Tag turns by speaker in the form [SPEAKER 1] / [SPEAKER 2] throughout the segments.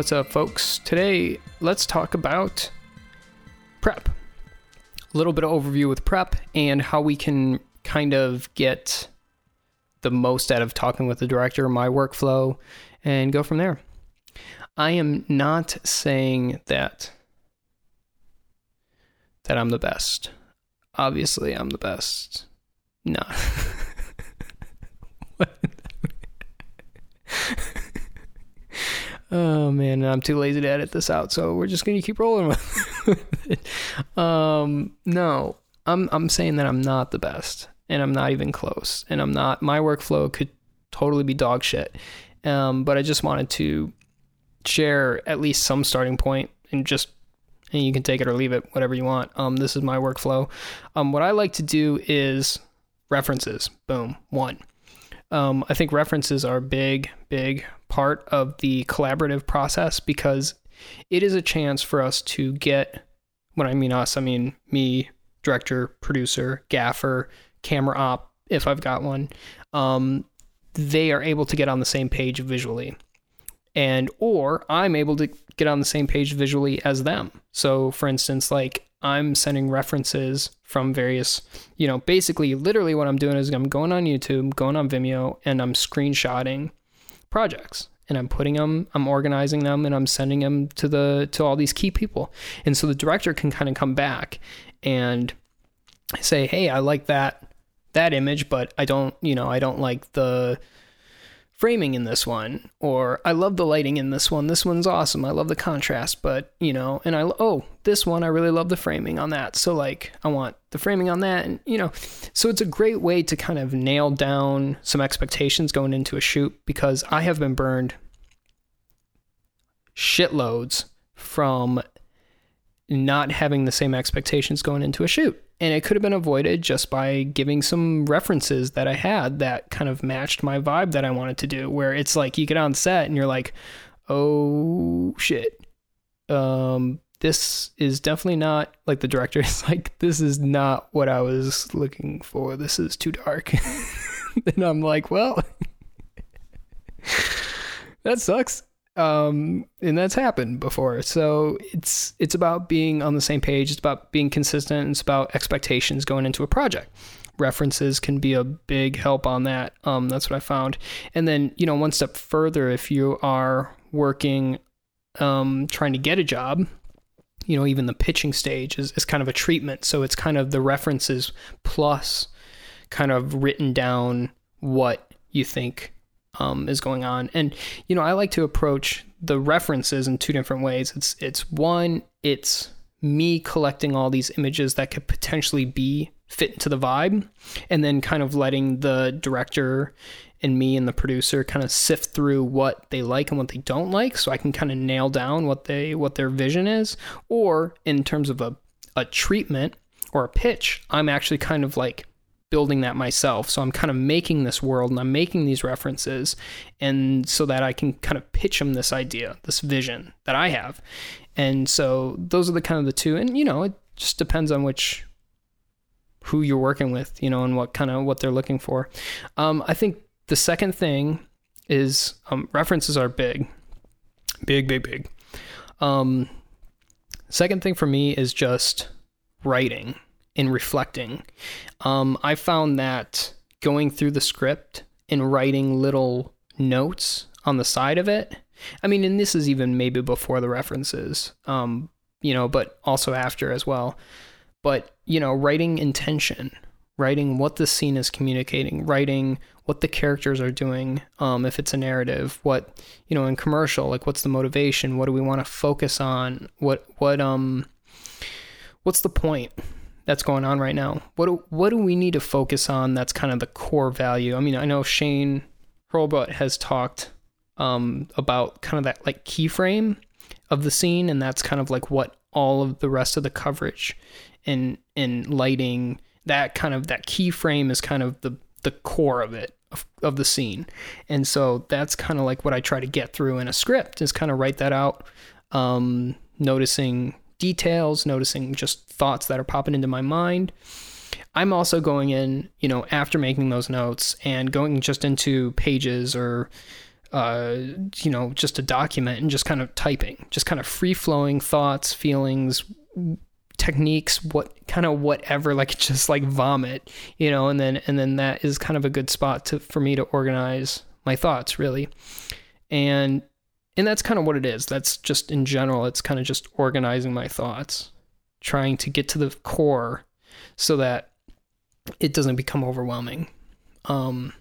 [SPEAKER 1] What's up, folks? Today, let's talk about prep. A little bit of overview with prep and how we can kind of get the most out of talking with the director, my workflow, and go from there. I am not saying that that I'm the best. Obviously, I'm the best. No. Oh man, I'm too lazy to edit this out, so we're just gonna keep rolling with it. Um, no, I'm I'm saying that I'm not the best, and I'm not even close, and I'm not. My workflow could totally be dog shit, um, but I just wanted to share at least some starting point, and just and you can take it or leave it, whatever you want. Um, this is my workflow. Um, what I like to do is references. Boom, one. Um, I think references are big, big part of the collaborative process because it is a chance for us to get, when I mean us, I mean me, director, producer, gaffer, camera op, if I've got one. Um, they are able to get on the same page visually. And, or I'm able to get on the same page visually as them. So, for instance, like I'm sending references from various, you know, basically, literally what I'm doing is I'm going on YouTube, going on Vimeo, and I'm screenshotting projects and I'm putting them, I'm organizing them, and I'm sending them to the to all these key people. And so the director can kind of come back and say, "Hey, I like that that image, but I don't, you know, I don't like the framing in this one or I love the lighting in this one. This one's awesome. I love the contrast, but you know, and I oh, this one I really love the framing on that. So like I want the framing on that and you know, so it's a great way to kind of nail down some expectations going into a shoot because I have been burned shitloads from not having the same expectations going into a shoot. And it could have been avoided just by giving some references that I had that kind of matched my vibe that I wanted to do. Where it's like you get on set and you're like, oh shit. Um, this is definitely not like the director is like, this is not what I was looking for. This is too dark. and I'm like, well, that sucks um, and that's happened before. So it's it's about being on the same page. It's about being consistent. It's about expectations going into a project. References can be a big help on that. Um, that's what I found. And then you know, one step further, if you are working, um, trying to get a job, you know, even the pitching stage is, is kind of a treatment. So it's kind of the references plus kind of written down what you think um, is going on. And you know, I like to approach the references in two different ways. It's it's one, it's me collecting all these images that could potentially be fit into the vibe, and then kind of letting the director and me and the producer kind of sift through what they like and what they don't like, so I can kind of nail down what they what their vision is. Or in terms of a a treatment or a pitch, I'm actually kind of like building that myself. So I'm kind of making this world and I'm making these references and so that I can kind of pitch them this idea, this vision that I have. And so those are the kind of the two and you know, it just depends on which who you're working with, you know, and what kind of what they're looking for. Um, I think the second thing is um, references are big, big, big, big. Um, second thing for me is just writing in reflecting. Um, I found that going through the script and writing little notes on the side of it. I mean, and this is even maybe before the references, um, you know, but also after as well. But, you know, writing intention, writing what the scene is communicating, writing what the characters are doing, um, if it's a narrative, what, you know, in commercial, like what's the motivation? What do we want to focus on? What, what, um, what's the point? That's going on right now? What do, what do we need to focus on? That's kind of the core value. I mean, I know Shane Hurlbut has talked um, about kind of that like keyframe of the scene, and that's kind of like what all of the rest of the coverage and and lighting that kind of that keyframe is kind of the the core of it of, of the scene and so that's kind of like what i try to get through in a script is kind of write that out um, noticing details noticing just thoughts that are popping into my mind. I'm also going in you know after making those notes and going just into pages or uh, you know just a document and just kind of typing just kind of free flowing thoughts feelings techniques what kind of whatever like just like vomit you know and then and then that is kind of a good spot to for me to organize my thoughts really. And and that's kind of what it is that's just in general it's kind of just organizing my thoughts trying to get to the core so that it doesn't become overwhelming um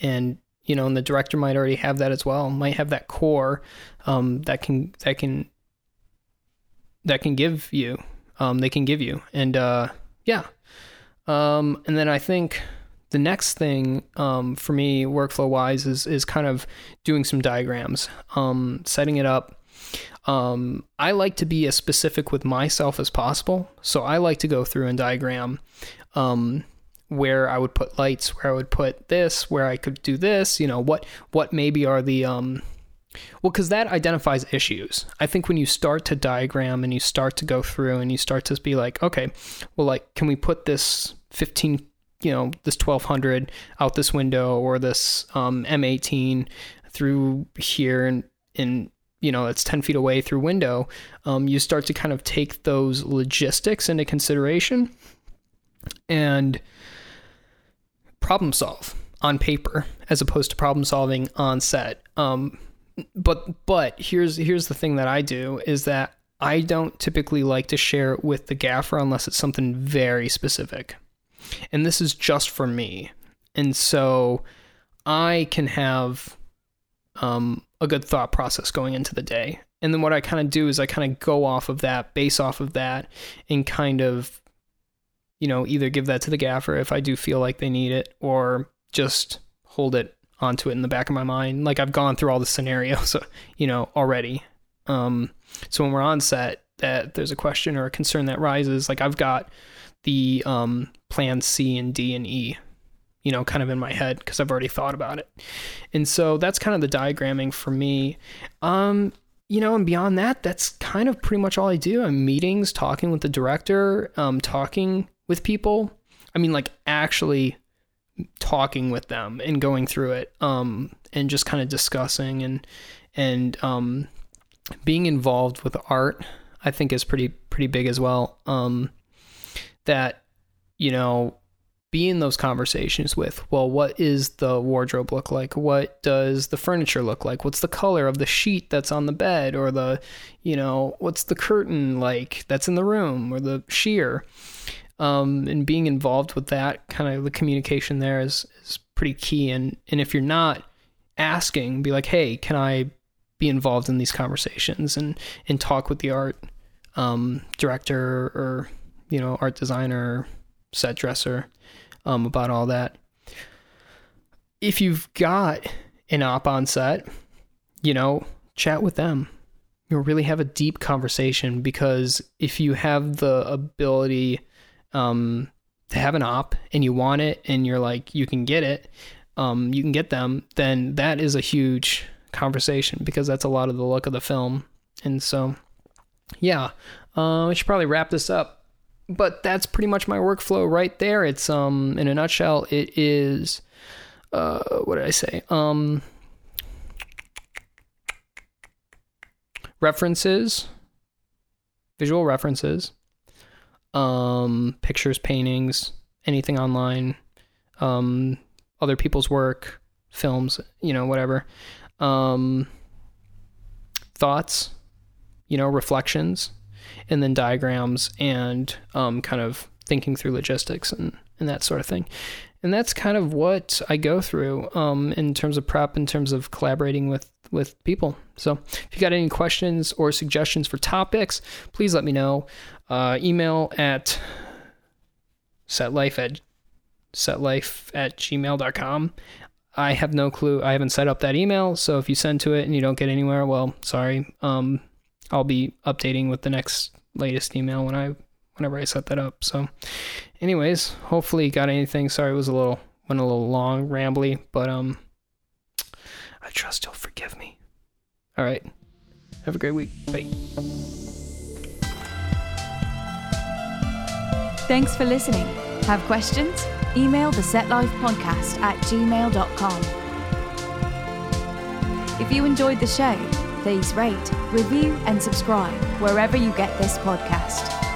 [SPEAKER 1] and you know and the director might already have that as well might have that core um that can that can that can give you um, they can give you. And uh, yeah. Um, and then I think the next thing um, for me, workflow wise, is is kind of doing some diagrams, um, setting it up. Um, I like to be as specific with myself as possible, so I like to go through and diagram um, where I would put lights, where I would put this, where I could do this. You know what what maybe are the um, well, because that identifies issues. I think when you start to diagram and you start to go through and you start to be like, okay, well, like, can we put this 15, you know, this 1200 out this window or this um, M18 through here and, and, you know, it's 10 feet away through window, um, you start to kind of take those logistics into consideration and problem solve on paper as opposed to problem solving on set. Um, but but here's here's the thing that I do is that I don't typically like to share it with the gaffer unless it's something very specific. And this is just for me. And so I can have um, a good thought process going into the day. And then what I kind of do is I kind of go off of that, base off of that, and kind of, you know, either give that to the gaffer if I do feel like they need it, or just hold it onto it in the back of my mind. Like I've gone through all the scenarios, you know, already. Um, so when we're on set, that there's a question or a concern that rises, like I've got the um, plan C and D and E, you know, kind of in my head because I've already thought about it. And so that's kind of the diagramming for me. Um, you know, and beyond that, that's kind of pretty much all I do. I'm meetings, talking with the director, um, talking with people. I mean, like actually talking with them and going through it um, and just kind of discussing and and um, being involved with art I think is pretty pretty big as well um, that you know be in those conversations with well what is the wardrobe look like? What does the furniture look like? What's the color of the sheet that's on the bed or the you know what's the curtain like that's in the room or the sheer? Um, and being involved with that kind of the communication there is is pretty key. And and if you're not asking, be like, hey, can I be involved in these conversations and and talk with the art um, director or you know art designer, set dresser um, about all that. If you've got an op on set, you know, chat with them. You'll really have a deep conversation because if you have the ability um, to have an op and you want it and you're like you can get it, um, you can get them, then that is a huge conversation because that's a lot of the look of the film. And so, yeah, uh, I should probably wrap this up. But that's pretty much my workflow right there. It's um in a nutshell, it is uh what did I say? Um references, visual references, um, pictures, paintings, anything online, um, other people's work, films, you know, whatever. Um, thoughts, you know, reflections, and then diagrams and um, kind of thinking through logistics and, and that sort of thing. And that's kind of what I go through um, in terms of prep, in terms of collaborating with with people. So if you got any questions or suggestions for topics, please let me know. Uh, email at setlife at setlife at gmail.com. I have no clue. I haven't set up that email, so if you send to it and you don't get anywhere, well, sorry. Um, I'll be updating with the next latest email when I whenever I set that up. So, anyways, hopefully you got anything. Sorry, it was a little went a little long, rambly, but um, I trust you'll forgive me. All right, have a great week. Bye.
[SPEAKER 2] Thanks for listening. Have questions? Email the Set Life Podcast at gmail.com. If you enjoyed the show, please rate, review, and subscribe wherever you get this podcast.